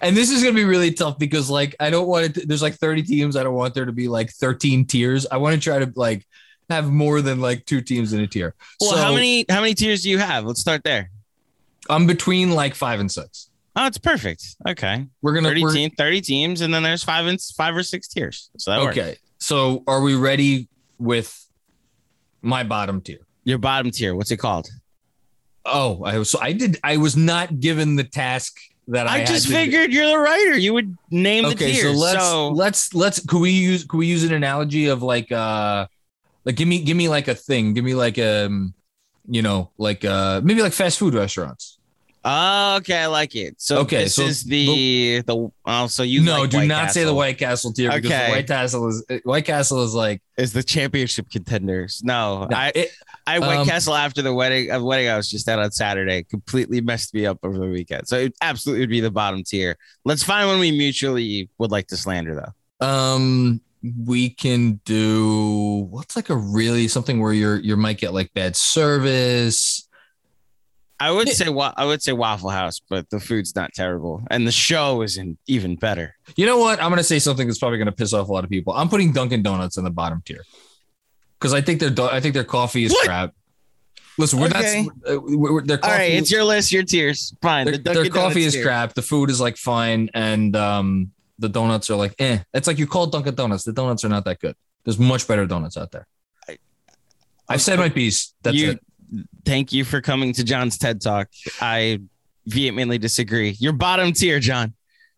and this is gonna be really tough because like I don't want it. To, there's like 30 teams. I don't want there to be like 13 tiers. I want to try to like have more than like two teams in a tier. Well, So, how many how many tiers do you have? Let's start there. I'm between like five and six. Oh, it's perfect. Okay. We're gonna 30 we're- team, 30 teams, and then there's five and five or six tiers. So that works. okay. So are we ready with my bottom tier? Your bottom tier, what's it called? Oh, I was so I did I was not given the task that I, I, just to do. figured you're the writer. You would name the Okay, tiers. so let's so let's let's could we use could we use an analogy of like uh like give me give me like a thing, give me like um you know like uh maybe like fast food restaurants. Oh, okay, I like it. So Okay, this so is the the oh, so you no, like do White not say the White Castle tier because Okay. the White Castle is White Castle is like is the championship contenders. No, no, I it- I White um, Castle after the wedding uh, wedding I was just at on Saturday completely messed me up over the weekend. So it absolutely would be the bottom tier. Let's find one we mutually would like to slander though. um we can do what's like a really something where you're you might get like bad service. I would say wa- I would say Waffle House, but the food's not terrible, and the show isn't even better. You know what? I'm gonna say something that's probably gonna piss off a lot of people. I'm putting Dunkin' Donuts in the bottom tier because I think their do- I think their coffee is What? crap. Listen, we're Okay. not. Uh, we're, coffee, right, it's your list, your tiers. Fine. their, the their coffee is tier. crap. The food is like fine, and um, the donuts are like eh. It's like you call Dunkin' Donuts. The donuts are not that good. There's much better donuts out there. I- I've said my piece. That's you, it. Thank you for coming to John's TED Talk. I vehemently disagree. Your bottom tier, John.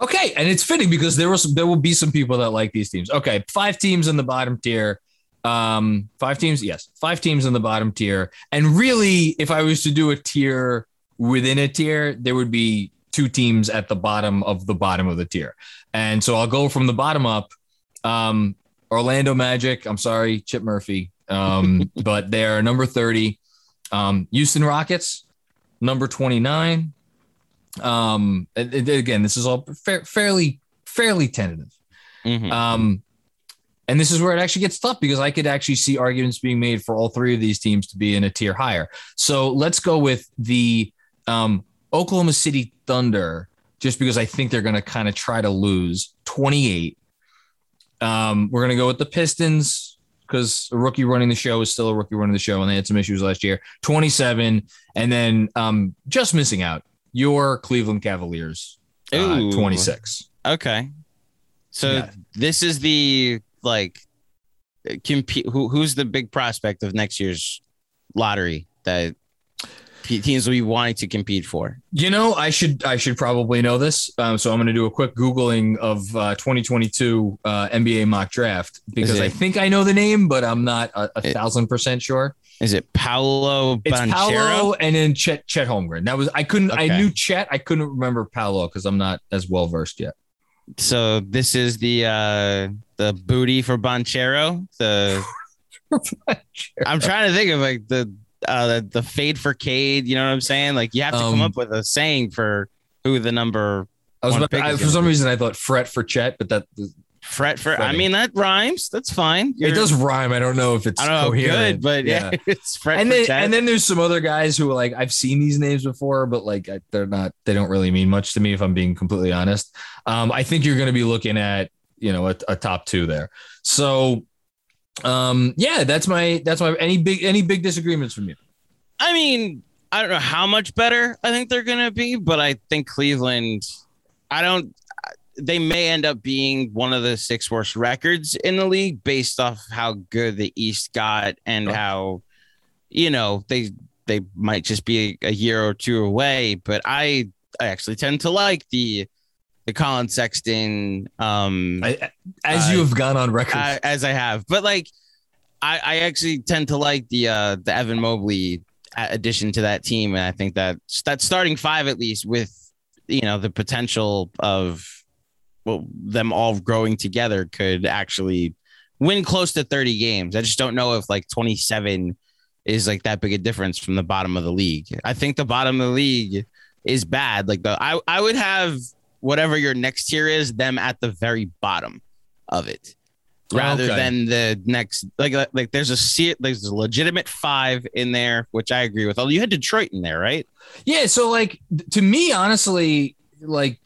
Okay, and it's fitting because there was there will be some people that like these teams. Okay, five teams in the bottom tier. Um, five teams, yes, five teams in the bottom tier. And really, if I was to do a tier within a tier, there would be two teams at the bottom of the bottom of the tier. And so I'll go from the bottom up. Um, Orlando Magic. I'm sorry, Chip Murphy. Um, but they are number 30. Um, Houston Rockets, number 29. Um, again, this is all fa- fairly, fairly tentative. Mhm. Um, and this is where it actually gets tough because I could actually see arguments being made for all three of these teams to be in a tier higher. So let's go with the um, Oklahoma City Thunder, just because I think they're going to kind of try to lose 28. Um, we're going to go with the Pistons because a rookie running the show is still a rookie running the show, and they had some issues last year. 27, and then um, just missing out your Cleveland Cavaliers, uh, 26. Okay. So Yeah. this is the like compete. Who, who's the big prospect of next year's lottery that teams will be wanting to compete for? You know, I should I should probably know this. Um, so I'm going to do a quick googling of uh, 2022 uh, NBA mock draft because I think I know the name, but I'm not a, a It- thousand percent sure. Is it Paolo It's Banchero? Paolo and then Chet Chet Holmgren. That was I couldn't I knew Chet. I couldn't remember Paolo because I'm not as well versed yet. So this is the uh the booty for Banchero. The I'm trying to think of like the uh the, the fade for Cade. You know what I'm saying? Like you have to come Um, up with a saying for who the number I was pick I, is for some be- reason I thought fret for Chet, but that fret for. I mean that rhymes. That's fine. it You're- does rhyme. I don't know if it's I don't know, coherent. good, but yeah, it's fret and for then Chet. and then there's some other guys who are like I've seen these names before, but like they're not they don't really mean much to me if I'm being completely honest. Um, I think you're going to be looking at you know a, a top two there. So um, yeah, that's my that's my any big any big disagreements from you. I mean, I don't know how much better I think they're gonna be, but I think Cleveland. I don't. They may end up being one of the six worst records in the league based off how good the East got and Oh. how, you know, they they might just be a, year or two away. But I I actually tend to like the the Collin Sexton um I, as Uh, you have gone on record, I, as I have. But like, I, I actually tend to like the uh, the Evan Mobley addition to that team, and I think that that starting five at least with you know the potential of well them all growing together could actually win close to 30 games. I just don't know if like 27 is like that big a difference from the bottom of the league. I think the bottom of the league is bad. Like the I I would have whatever your next tier is them at the very bottom of it rather Okay. than the next like like there's a there's a legitimate five in there which I agree with. Although you had Detroit in there, right? Yeah, so like to me, honestly, like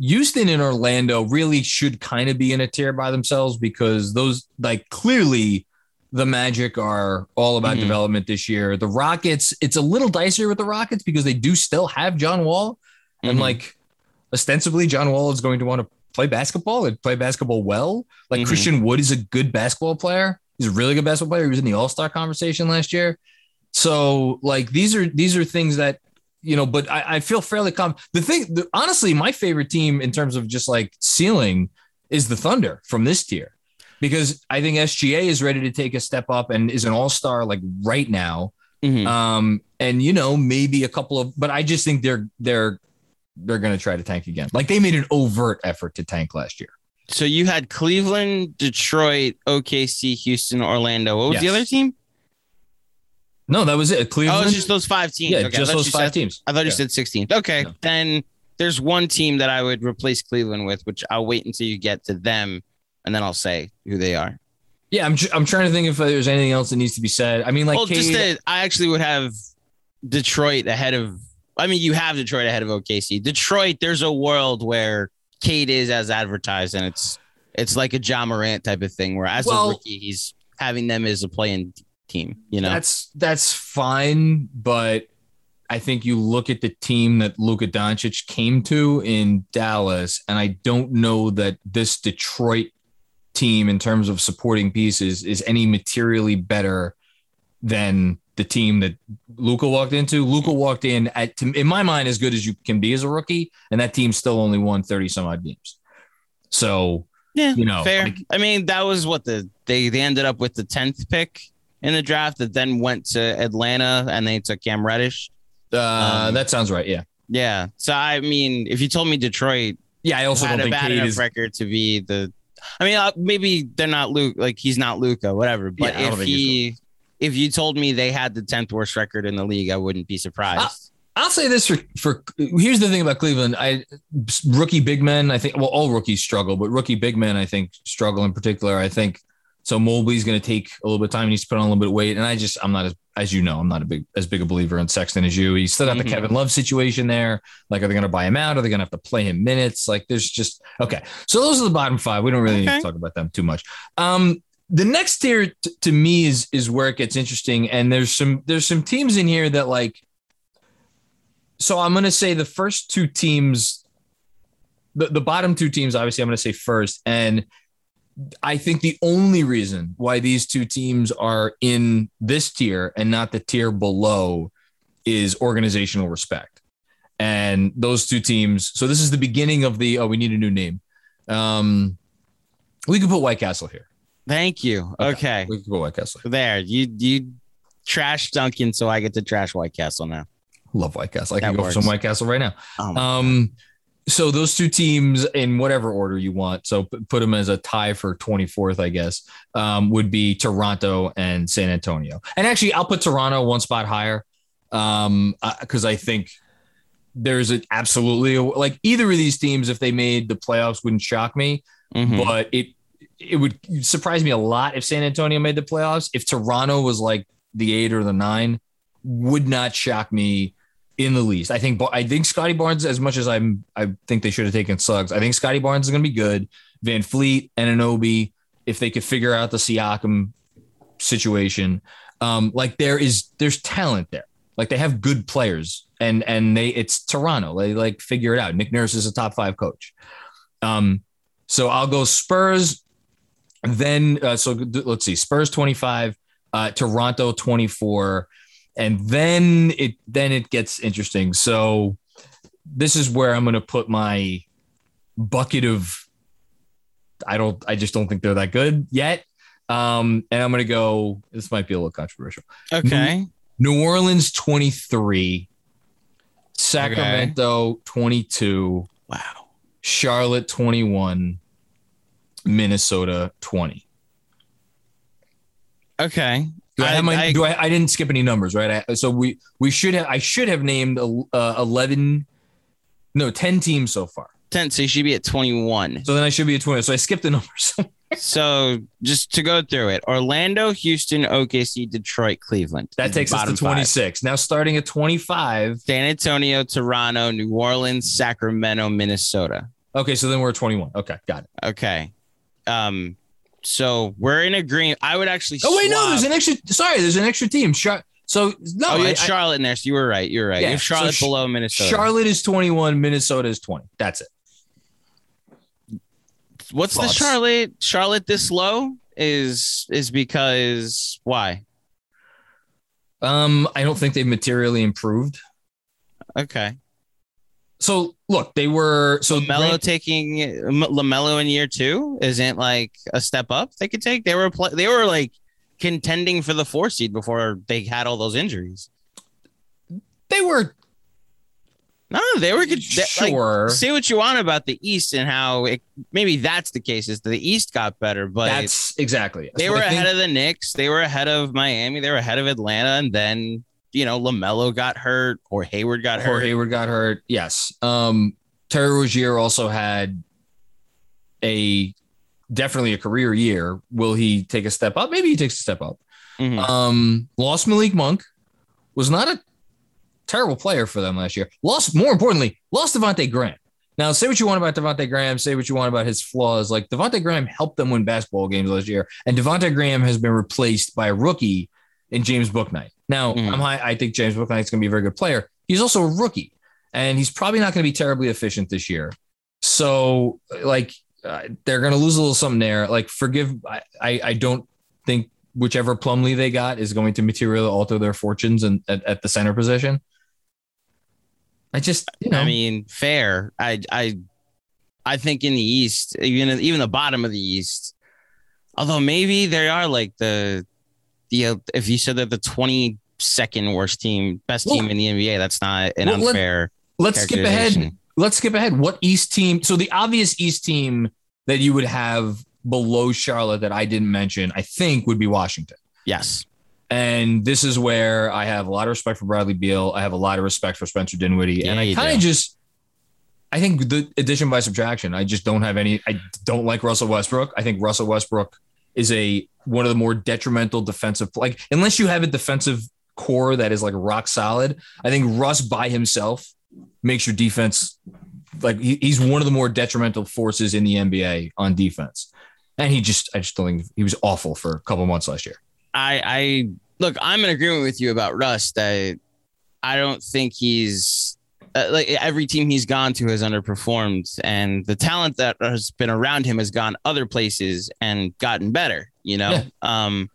Houston and Orlando really should kind of be in a tier by themselves because those like clearly the Magic are all about Mhm. development this year. The Rockets, it's a little dicier with the Rockets because they do still have John Wall. And Mhm. like ostensibly, John Wall is going to want to play basketball and play basketball well. Like Mhm. Christian Wood is a good basketball player. He's a really good basketball player. He was in the All Star conversation last year. So like these are these are things that you know, but I, I feel fairly calm. The thing, the, honestly, my favorite team in terms of just like ceiling is the Thunder from this tier because I think SGA is ready to take a step up and is an All Star like right now. Mhm. Um, and you know, maybe a couple of, but I just think they're they're they're gonna try to tank again. Like they made an overt effort to tank last year. So you had Cleveland, Detroit, OKC, Houston, Orlando. What was the other team? No, that was it. Oh, Cleveland. it's just those five teams. yeah, Okay, just those five said- teams. I thought you Yeah. said 16th. Okay, No. then there's one team that I would replace Cleveland with, which I'll wait until you get to them, and then I'll say who they are. Yeah, I'm tr- I'm trying to think if there's anything else that needs to be said. I mean, like, well, just that I actually would have Detroit ahead of. I mean, you have Detroit ahead of OKC. Detroit, there's a world where Cade is as advertised, and it's it's like a Ja Morant type of thing, where as Well- a rookie, he's having them as a playing team. You know, That's that's fine, but I think you look at the team that Luka Doncic came to in Dallas, and I don't know that this Detroit team, in terms of supporting pieces, is any materially better than the team that Luka walked into. Luka walked in at, in my mind, as good as you can be as a rookie, and that team still only won thirty some odd games. So yeah, you know, fair. like- I mean, that was what the they they ended up with the tenth pick in the draft that then went to Atlanta, and they took Cam Reddish. uh, Um, that sounds right. Yeah, Yeah, so I mean, if you told me Detroit yeah. I also had don't a think bad Cade enough is. record to be the. I mean, uh, maybe they're not Luke, like he's not Luka, whatever. But Yeah, if he, if you told me they had the tenth worst record in the league, I wouldn't be surprised. I'll say this for for here's the thing about Cleveland. I rookie big men. I think well, all rookies struggle, but rookie big men, I think, struggle in particular. I think so. Mobley's going to take a little bit of time. He needs to put on a little bit of weight, and I just I'm not as as you know I'm not a big as big a believer in Sexton as you. He's still got Mhm. the Kevin Love situation there. Like, are they going to buy him out? Are they going to have to play him minutes? Like, there's just okay. So those are the bottom five. We don't really need to talk about them too much. Um, the next tier t- to me is is where it gets interesting, and there's some there's some teams in here that like so I'm going to say the first two teams, the, the bottom two teams, obviously, I'm going to say first. And I think the only reason why these two teams are in this tier and not the tier below is organizational respect. And those two teams, so this is the beginning of the, oh, we need a new name. Um, we could put White Castle here. Thank you. Okay, We could put White Castle. There you you trash Dunkin', so I get to trash White Castle now. Love White Castle. I That can go works. for some White Castle right now. Um, Um, so those two teams in whatever order you want, so put them as a tie for 24th, I guess, um, would be Toronto and San Antonio. And actually, I'll put Toronto one spot higher um, because I think there's an absolutely like either of these teams, if they made the playoffs, wouldn't shock me, mhm. but it it would surprise me a lot if San Antonio made the playoffs. If Toronto was like the eight or the nine, would not shock me in the least. I think I think Scottie Barnes, as much as I'm, I think they should have taken Suggs. I think Scottie Barnes is going to be good. VanVleet and Anunoby, if they could figure out the Siakam situation, um, like there is there's talent there. Like they have good players, and and they it's Toronto. They like figure it out. Nick Nurse is a top five coach. Um, so I'll go Spurs. Then uh, so let's see, Spurs twenty five, uh, Toronto twenty four, and then it then it gets interesting. So this is where I'm going to put my bucket of. I don't. I just don't think they're that good yet. Um, and I'm going to go. This might be a little controversial. okay. New Orleans 23, Sacramento 22, Wow. Charlotte 21, Minnesota 20. Okay. Do I, I- my, I- do I, I didn't skip any numbers, right? I, so we, we should have, I should have named uh, 11, no, 10 teams so far. 10, so you should be at 21. So then I should be at 20. So I skipped the numbers. so just to go through it Orlando, Houston, OKC, Detroit, Cleveland. That takes us to bottom five. 26. Now starting at 25. San Antonio, Toronto, New Orleans, Sacramento, Minnesota. Okay, so then we're at 21. Okay, got it. Okay. Um, so we're in agreement. I would actually. Oh wait, no, there's an extra. Sorry, there's an extra team. Char- so no, oh, you I- had I- Charlotte in there. So you were right. You're right. Yeah, you have Charlotte Sh- below Minnesota. Charlotte is 21, Minnesota is 20. That's it. What's the Charlotte? Charlotte this low is is because why? Um, I don't think they've materially improved. Okay. So look, they were so LaMelo Grant- taking LaMelo in year two isn't like a step up they could take. They were they were like contending for the four seed before they had all those injuries. they were No, they were good. they- like, sure. say what you want about the East and how it maybe that's the case is the East got better, but That's exactly. they were ahead of the Knicks, they were ahead of Miami, they were ahead of Atlanta, and then you know LaMelo got hurt or Hayward got hurt. Or. Hayward got hurt. Yes. Um, Terry Rozier also had a definitely a career year. Will he take a step up? Maybe he takes a step up. Mhm. Um, lost Malik Monk was not a terrible player for them last year. Lost, more importantly, lost Devontae Graham. Now, say what you want about Devontae Graham, say what you want about his flaws. Like Devontae Graham helped them win basketball games last year, and Devontae Graham has been replaced by a rookie in James Bouknight. Now, Mhm. I'm high, I think James Bouknight's going to be a very good player. He's also a rookie, and he's probably not going to be terribly efficient this year. So, like, uh, they're going to lose a little something there. Like, forgive, I, I, I don't think whichever Plumlee they got is going to materially alter their fortunes and at, at the center position. I just, you know, I mean, fair. I I I think in the East, even even the bottom of the East, although maybe they are like the the uh, if you said they're the twenty second worst team, best team Well- in the NBA, that's not an Well, unfair. let's skip ahead. Let's skip ahead. What East team? So the obvious East team that you would have below Charlotte that I didn't mention, I think, would be Washington. Yes. And this is where I have a lot of respect for Bradley Beal. I have a lot of respect for Spencer Dinwiddie. and I kind of just, I think the addition by subtraction, I just don't have any, I don't like Russell Westbrook. I think Russell Westbrook is a, one of the more detrimental defensive, like, unless you have a defensive core that is like rock solid, I think Russ by himself makes your defense, like, he's one of the more detrimental forces in the NBA on defense. And he just, I just don't think he was awful for a couple months last year. I I look, I'm in agreement with you about Russ that I don't think he's uh, like every team he's gone to has underperformed and the talent that has been around him has gone other places and gotten better, you know. Yeah. Um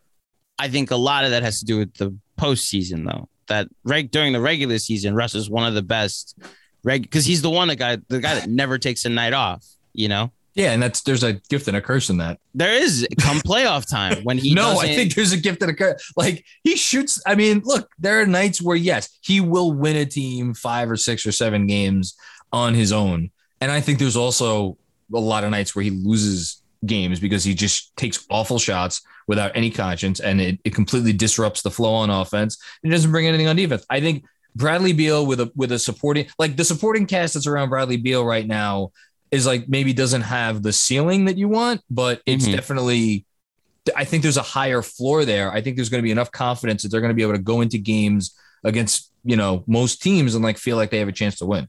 I think a lot of that has to do with the postseason though. That reg during the regular season, Russ is one of the best reg because he's the one that guy the guy that never takes a night off, you know. Yeah, and that's there's a gift and a curse in that. There is come playoff time when he no, I think there's a gift and a curse. Like he shoots. I mean, look, there are nights where yes, he will win a team five or six or seven games on his own, and I think there's also a lot of nights where he loses games because he just takes awful shots without any conscience, and it, it completely disrupts the flow on offense. And it doesn't bring anything on defense. I think Bradley Beal with a with a supporting like the supporting cast that's around Bradley Beal right now is like maybe doesn't have the ceiling that you want, but it's Mhm. definitely. I think there's a higher floor there. I think there's going to be enough confidence that they're going to be able to go into games against you know most teams and like feel like they have a chance to win.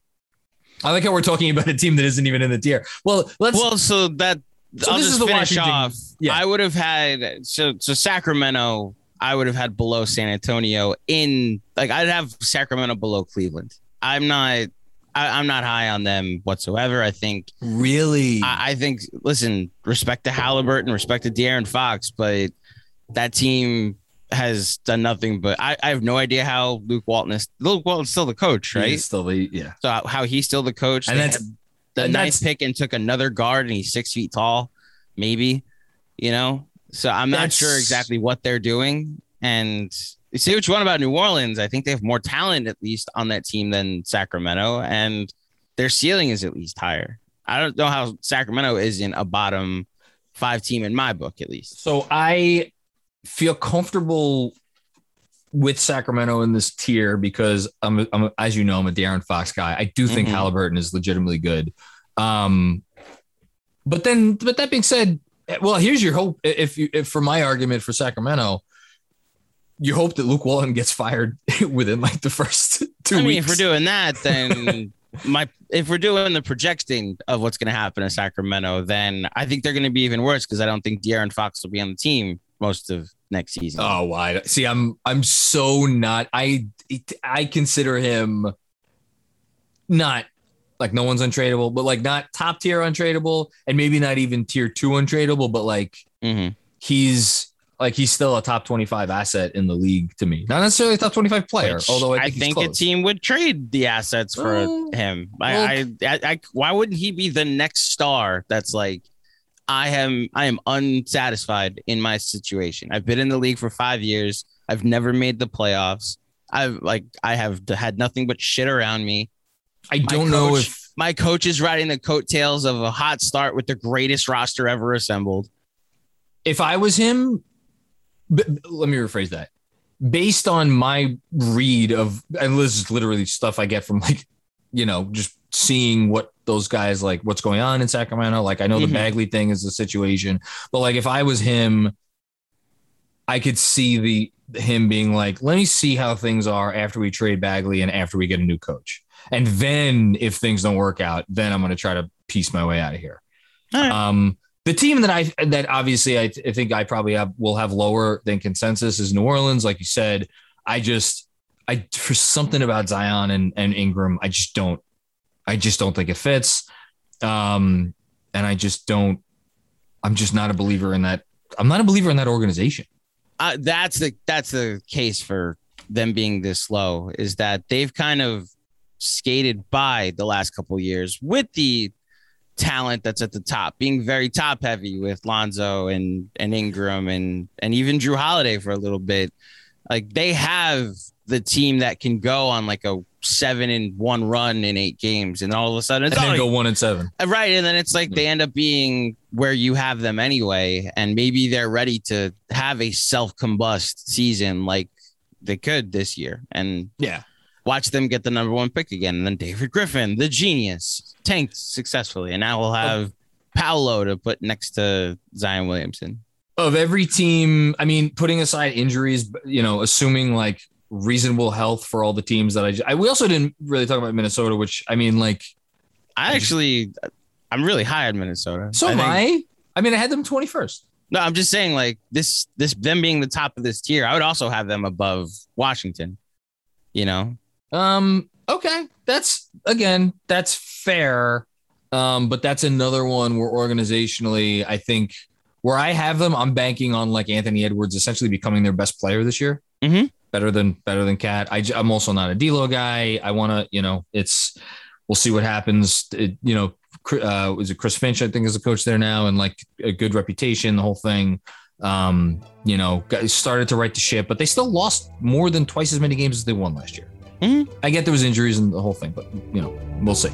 I like how we're talking about a team that isn't even in the tier. Well, let's. well, so that So I'll this just is the finish Washington- off. yeah. I would have had so so Sacramento. I would have had below San Antonio in like I'd have Sacramento below Cleveland. I'm not. I, I'm not high on them whatsoever. I think. really, I, I think. Listen, respect to Halliburton, respect to De'Aaron Fox, but that team has done nothing. But I, I have no idea how Luke Walton is. Luke Walton's still the coach, right? He's still the yeah. So how he's still the coach, And They that's- the and ninth that's- pick and took another guard, and he's six feet tall, maybe. You know, so I'm not sure exactly what they're doing. And say what you want about New Orleans, I think they have more talent at least on that team than Sacramento, and their ceiling is at least higher. I don't know how Sacramento isn't a bottom five team in my book, at least. So I feel comfortable with Sacramento in this tier because I'm, I'm as you know, I'm a De'Aaron Fox guy. I do think Mhm. Halliburton is legitimately good. Um, but then, but that being said, well, here's your hope. If you, if for my argument for Sacramento, you hope that Luke Walton gets fired within like the first two I mean, weeks. if we're doing that, then my if we're doing the projecting of what's going to happen in Sacramento, then I think they're going to be even worse because I don't think De'Aaron Fox will be on the team most of next season. Oh, why? See, I'm I'm so not. I I consider him not like no one's untradeable, but like not top tier untradeable, and maybe not even tier two untradeable, but like Mhm. he's like he's still a top 25 asset in the league to me. Not necessarily a top 25 player, Which although I I think, think, a team would trade the assets for Uh, him. well- I, I, I, I, why wouldn't he be the next star? That's like, I am, I am unsatisfied in my situation. I've been in the league for five years. I've never made the playoffs. I've like, I have had nothing but shit around me. I don't know if My coach is riding the coattails of a hot start with the greatest roster ever assembled. if I was him, b- let me rephrase that. Based on my read of, and this is literally stuff I get from like, you know, just seeing what those guys like, what's going on in Sacramento. Like, I know Mhm. the Bagley thing is the situation, but like, if I was him, I could see the him being like, let me see how things are after we trade Bagley and after we get a new coach. And then if things don't work out, then I'm going to try to piece my way out of here. Right. Um, the team that I that obviously I, I think I probably have will have lower than consensus is New Orleans. Like you said, I just I for something about Zion and, and Ingram, I just don't I just don't think it fits. Um, and I just don't I'm just not a believer in that. I'm not a believer in that organization. uh, that's the that's the case for them being this low is that they've kind of skated by the last couple years with the talent that's at the top, being very top heavy with Lonzo and and Ingram and and even Jrue Holiday for a little bit. Like they have the team that can go on like a seven and one run in eight games, and all of a sudden it's and then go one and seven. uh, Right. And then it's like they end up being where you have them anyway. And maybe they're ready to have a self combust season like they could this year and Yeah. Watch them get the number one pick again. And then David Griffin, the genius, tanked successfully. And now we'll have Paolo to put next to Zion Williamson. Of every team, I mean, putting aside injuries, you know, assuming like reasonable health for all the teams that I, I we also didn't really talk about Minnesota, which I mean, like I actually, I'm really high on Minnesota. So I am think- I. I mean, I had them 21st. No, I'm just saying, like this, this them being the top of this tier, I would also have them above Washington. You know, Um, okay. That's again, that's fair. Um, but that's another one where organizationally, I think where I have them, I'm banking on like Anthony Edwards essentially becoming their best player this year. Mm-hmm. Better than better than KAT. I, am also not a D'Lo guy. I want to, you know, it's we'll see what happens. It, you know, uh, is it Chris Finch? I think is a coach there now, and like a good reputation, the whole thing. Um, you know, guys started to right the ship, but they still lost more than twice as many games as they won last year. Mhm. I get there was injuries and the whole thing, but you know, we'll see.